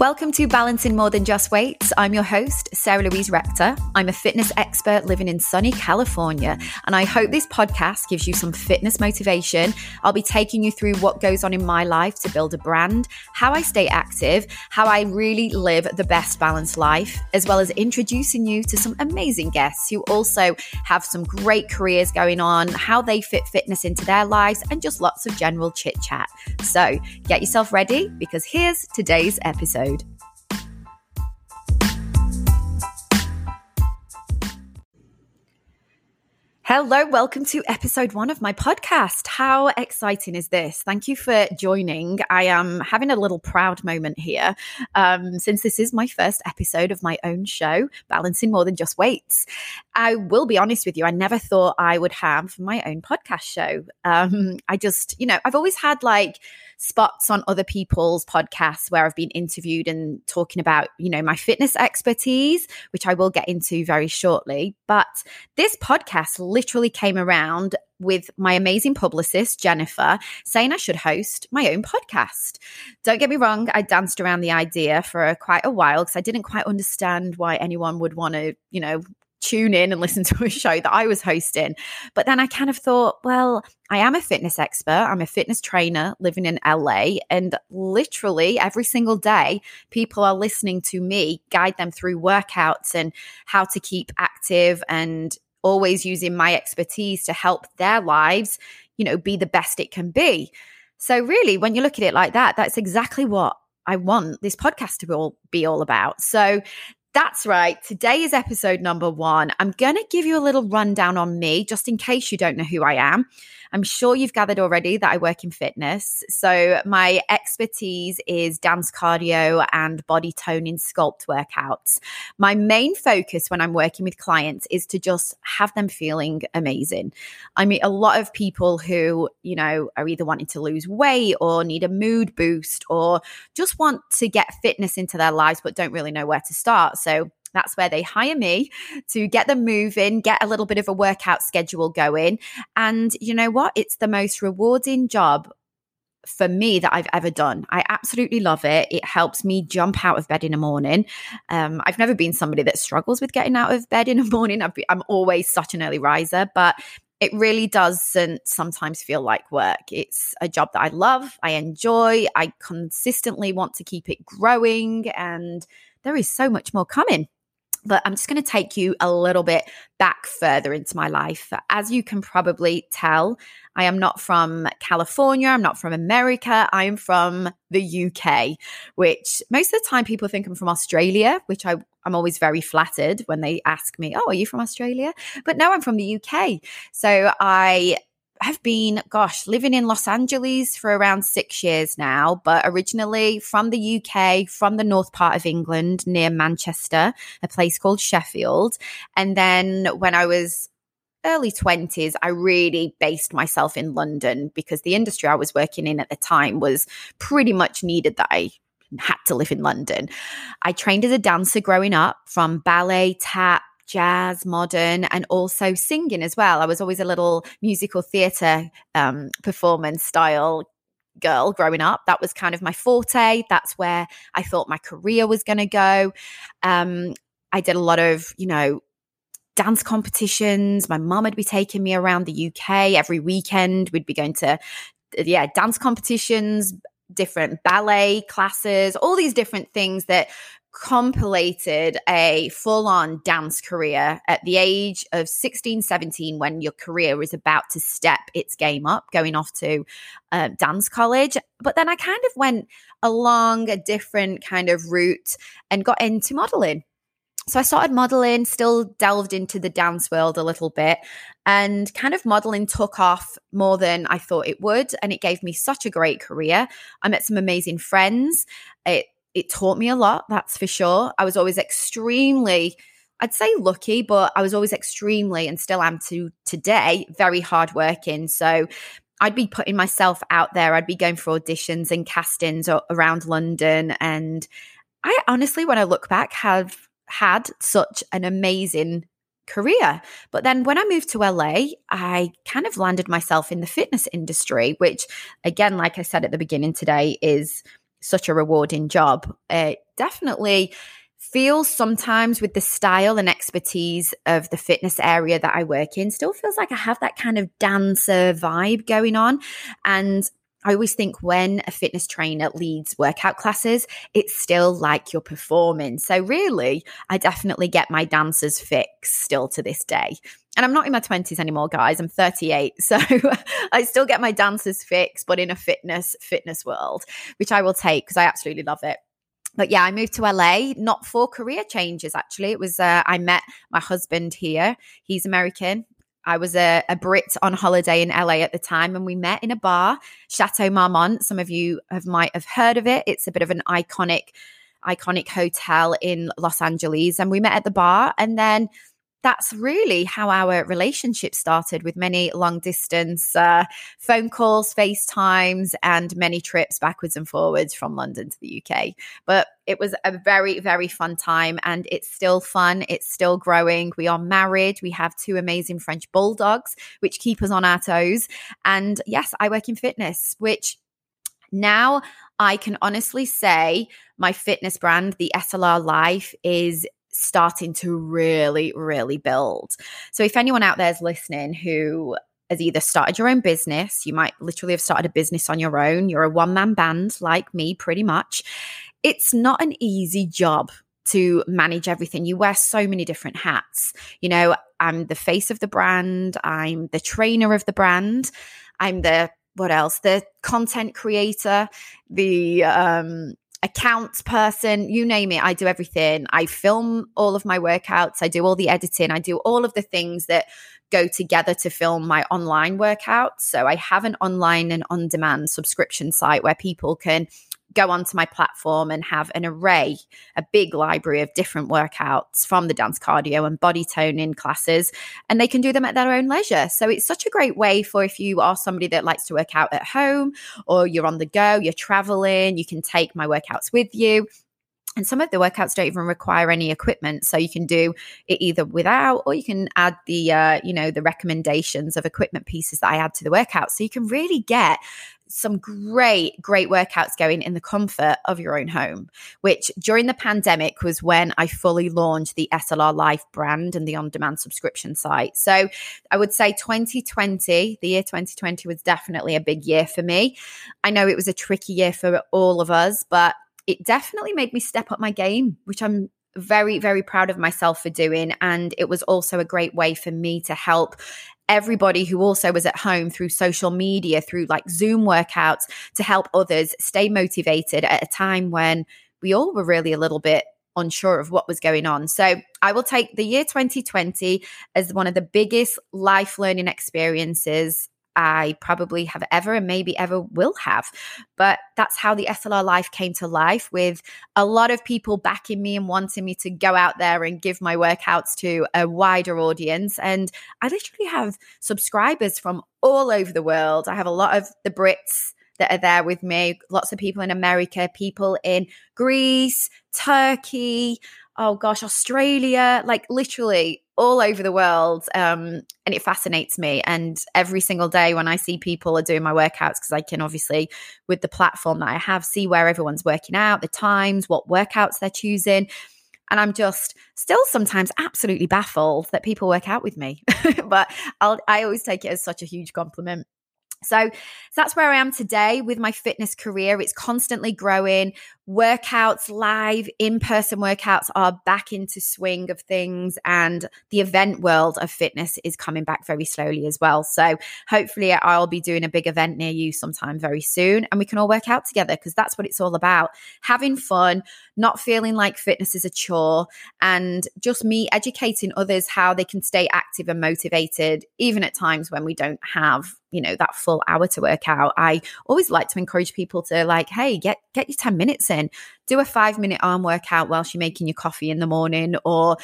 Welcome to Balancing More Than Just Weights. I'm your host, Sarah Louise Rector. I'm a fitness expert living in sunny California, and I hope this podcast gives you some fitness motivation. I'll be taking you through what goes on in my life to build a brand, how I stay active, how I really live the best balanced life, as well as introducing you to some amazing guests who also have some great careers going on, how they fit fitness into their lives, and just lots of general chit chat. So get yourself ready because here's today's episode. Hello, welcome to episode one of my podcast. How exciting is this? Thank you for joining. I am having a little proud moment here um, since this is my first episode of my own show, Balancing More Than Just Weights. I will be honest with you, I never thought I would have my own podcast show. Um, I just, you know, I've always had like, spots on other people's podcasts where I've been interviewed and talking about, you know, my fitness expertise, which I will get into very shortly. But this podcast literally came around with my amazing publicist, Jennifer, saying I should host my own podcast. Don't get me wrong, I danced around the idea for quite a while because I didn't quite understand why anyone would want to, you know, tune in and listen to a show that I was hosting. But then I kind of thought, well, I am a fitness expert. I'm a fitness trainer living in LA. And literally every single day, people are listening to me guide them through workouts and how to keep active and always using my expertise to help their lives, you know, be the best it can be. So, really, when you look at it like that, that's exactly what I want this podcast to all be all about. So that's right. Today is episode number one. I'm going to give you a little rundown on me, just in case you don't know who I am. I'm sure you've gathered already that I work in fitness. So, my expertise is dance cardio and body toning sculpt workouts. My main focus when I'm working with clients is to just have them feeling amazing. I meet a lot of people who, you know, are either wanting to lose weight or need a mood boost or just want to get fitness into their lives but don't really know where to start. So, that's where they hire me to get them moving, get a little bit of a workout schedule going. And you know what? It's the most rewarding job for me that I've ever done. I absolutely love it. It helps me jump out of bed in the morning. Um, I've never been somebody that struggles with getting out of bed in the morning. i am always such an early riser, but it really doesn't sometimes feel like work. It's a job that I love, I enjoy, I consistently want to keep it growing, and there is so much more coming. But I'm just going to take you a little bit back further into my life. As you can probably tell, I am not from California. I'm not from America. I am from the UK, which most of the time people think I'm from Australia, which I, I'm always very flattered when they ask me, Oh, are you from Australia? But no, I'm from the UK. So I have been, gosh, living in Los Angeles for around six years now, but originally from the UK, from the north part of England near Manchester, a place called Sheffield. And then when I was early 20s, I really based myself in London because the industry I was working in at the time was pretty much needed that I had to live in London. I trained as a dancer growing up from ballet, tap, jazz, modern, and also singing as well. I was always a little musical theatre um, performance style girl growing up. That was kind of my forte. That's where I thought my career was going to go. Um, I did a lot of, you know, dance competitions. My mum would be taking me around the UK every weekend. We'd be going to, yeah, dance competitions, different ballet classes, all these different things that compilated a full on dance career at the age of 16, 17, when your career was about to step its game up, going off to uh, dance college. But then I kind of went along a different kind of route and got into modeling. So I started modeling, still delved into the dance world a little bit, and kind of modeling took off more than I thought it would. And it gave me such a great career. I met some amazing friends. It it taught me a lot, that's for sure. I was always extremely, I'd say lucky, but I was always extremely and still am to today, very hardworking. So I'd be putting myself out there. I'd be going for auditions and castings around London. And I honestly, when I look back, have had such an amazing career. But then when I moved to LA, I kind of landed myself in the fitness industry, which, again, like I said at the beginning today, is such a rewarding job. It definitely feels sometimes with the style and expertise of the fitness area that I work in, still feels like I have that kind of dancer vibe going on. And I always think when a fitness trainer leads workout classes, it's still like you're performing. So, really, I definitely get my dancers fix still to this day. And I'm not in my 20s anymore, guys. I'm 38. So, I still get my dancers fix, but in a fitness, fitness world, which I will take because I absolutely love it but yeah, I moved to LA not for career changes. Actually, it was uh, I met my husband here. He's American. I was a, a, Brit on holiday in LA at the time, and we met in a bar, Chateau Marmont. Some of you have might have heard of it. It's a bit of an iconic, iconic hotel in Los Angeles, and we met at the bar, and then that's really how our relationship started with many long distance uh, phone calls, FaceTimes, and many trips backwards and forwards from London to the UK. But it was a very, very fun time and it's still fun. It's still growing. We are married. We have two amazing French bulldogs, which keep us on our toes. And yes, I work in fitness, which now I can honestly say my fitness brand, the SLR Life, is starting to really, really build. So, if anyone out there is listening who has either started your own business, you might literally have started a business on your own, you're a one man band like me, pretty much. It's not an easy job to manage everything. You wear so many different hats. You know, I'm the face of the brand, I'm the trainer of the brand, I'm the what else? The content creator, the um accounts person, you name it, I do everything. I film all of my workouts, I do all the editing, I do all of the things that go together to film my online workouts. So I have an online and on demand subscription site where people can go onto my platform and have an array, a big library of different workouts from the dance cardio and body toning classes, and they can do them at their own leisure. So it's such a great way for if you are somebody that likes to work out at home or you're on the go, you're traveling, you can take my workouts with you. And some of the workouts don't even require any equipment, so you can do it either without, or you can add the, uh, you know, the recommendations of equipment pieces that I add to the workout. So you can really get some great, great workouts going in the comfort of your own home, which during the pandemic was when I fully launched the SLR Life brand and the on demand subscription site. So I would say 2020, the year 2020 was definitely a big year for me. I know it was a tricky year for all of us, but it definitely made me step up my game, which I'm very, very proud of myself for doing. And it was also a great way for me to help everybody who also was at home through social media, through like Zoom workouts to help others stay motivated at a time when we all were really a little bit unsure of what was going on. So I will take the year 2020 as one of the biggest life learning experiences I probably have ever and maybe ever will have. But that's how the SLR life came to life with a lot of people backing me and wanting me to go out there and give my workouts to a wider audience. And I literally have subscribers from all over the world. I have a lot of the Brits that are there with me, lots of people in America, people in Greece, Turkey, oh gosh, Australia, like literally all over the world. Um, and it fascinates me. And every single day when I see people are doing my workouts, because I can obviously, with the platform that I have, see where everyone's working out, the times, what workouts they're choosing. And I'm just still sometimes absolutely baffled that people work out with me. but I'll, I always take it as such a huge compliment. So, so that's where I am today with my fitness career. It's constantly growing. Workouts, live in person workouts are back into swing of things, and the event world of fitness is coming back very slowly as well. So, hopefully, I'll be doing a big event near you sometime very soon, and we can all work out together because that's what it's all about. Having fun, not feeling like fitness is a chore, and just me educating others how they can stay active and motivated, even at times when we don't have you know that full hour to work out. I always like to encourage people to like hey get get your 10 minutes in do a five minute arm workout whilst you're making your coffee in the morning or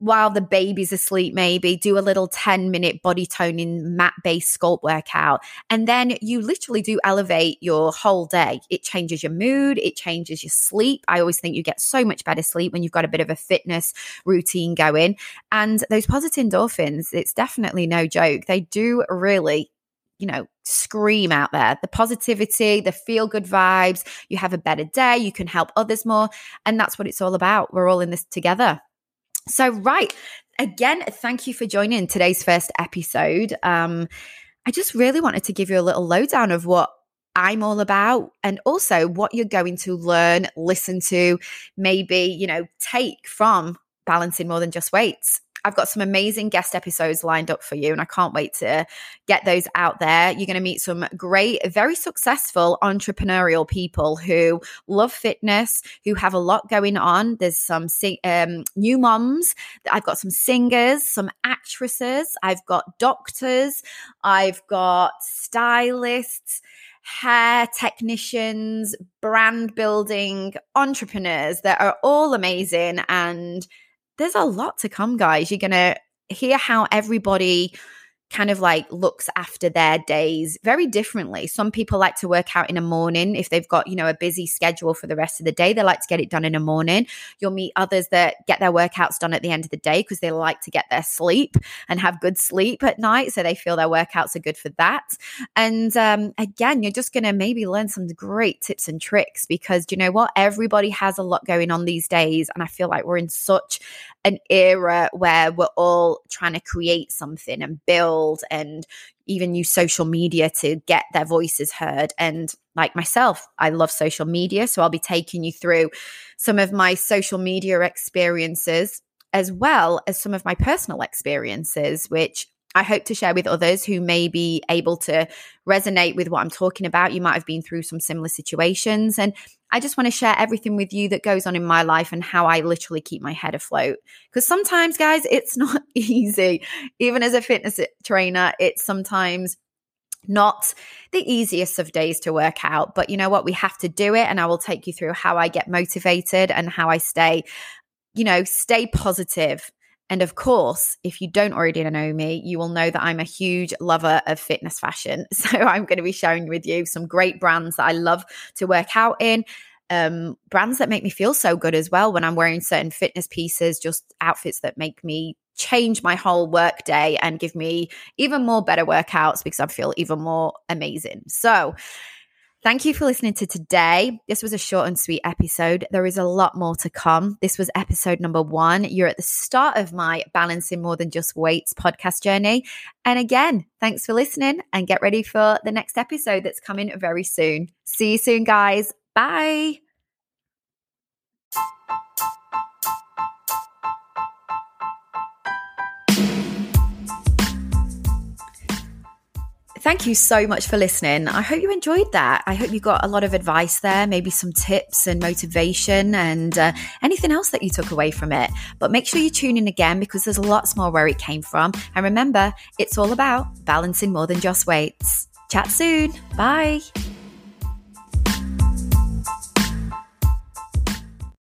while the baby's asleep, maybe do a little 10 minute body toning mat based sculpt workout. And then you literally do elevate your whole day. It changes your mood, it changes your sleep. I always think you get so much better sleep when you've got a bit of a fitness routine going. And those positive endorphins, it's definitely no joke. They do really you know, scream out there the positivity, the feel good vibes. You have a better day, you can help others more. And that's what it's all about. We're all in this together. So, right. Again, thank you for joining today's first episode. Um, I just really wanted to give you a little lowdown of what I'm all about and also what you're going to learn, listen to, maybe, you know, take from balancing more than just weights. I've got some amazing guest episodes lined up for you, and I can't wait to get those out there. You're going to meet some great, very successful entrepreneurial people who love fitness, who have a lot going on. There's some um, new moms, I've got some singers, some actresses, I've got doctors, I've got stylists hair technicians, brand building entrepreneurs that are all amazing and there's a lot to come, guys. You're going to hear how everybody kind of like looks after their days very differently. Some people like to work out in a morning if they've got, you know, a busy schedule for the rest of the day. They like to get it done in a morning. You'll meet others that get their workouts done at the end of the day because they like to get their sleep and have good sleep at night. So they feel their workouts are good for that. And um, again, you're just going to maybe learn some great tips and tricks because you know what? Everybody has a lot going on these days. And I feel like we're in such an era where we're all trying to create something and build and even use social media to get their voices heard. And like myself, I love social media. So I'll be taking you through some of my social media experiences as well as some of my personal experiences, which I hope to share with others who may be able to resonate with what I'm talking about. You might have been through some similar situations. And I just want to share everything with you that goes on in my life and how I literally keep my head afloat. Because sometimes, guys, it's not easy. Even as a fitness trainer, it's sometimes not the easiest of days to work out. But you know what? We have to do it. And I will take you through how I get motivated and how I stay, you know, stay positive and of course, if you don't already know me, you will know that I'm a huge lover of fitness fashion. So I'm going to be sharing with you some great brands that I love to work out in. Um, brands that make me feel so good as well when I'm wearing certain fitness pieces, just outfits that make me change my whole work day and give me even more better workouts because I feel even more amazing. So, Thank you for listening to today. This was a short and sweet episode. There is a lot more to come. This was episode number one. You're at the start of my Balancing More Than Just Weights podcast journey. And again, thanks for listening and get ready for the next episode that's coming very soon. See you soon, guys. Bye. Thank you so much for listening. I hope you enjoyed that. I hope you got a lot of advice there, maybe some tips and motivation and uh, anything else that you took away from it. But make sure you tune in again because there's lots more where it came from. And remember, it's all about balancing more than just weights. Chat soon. Bye.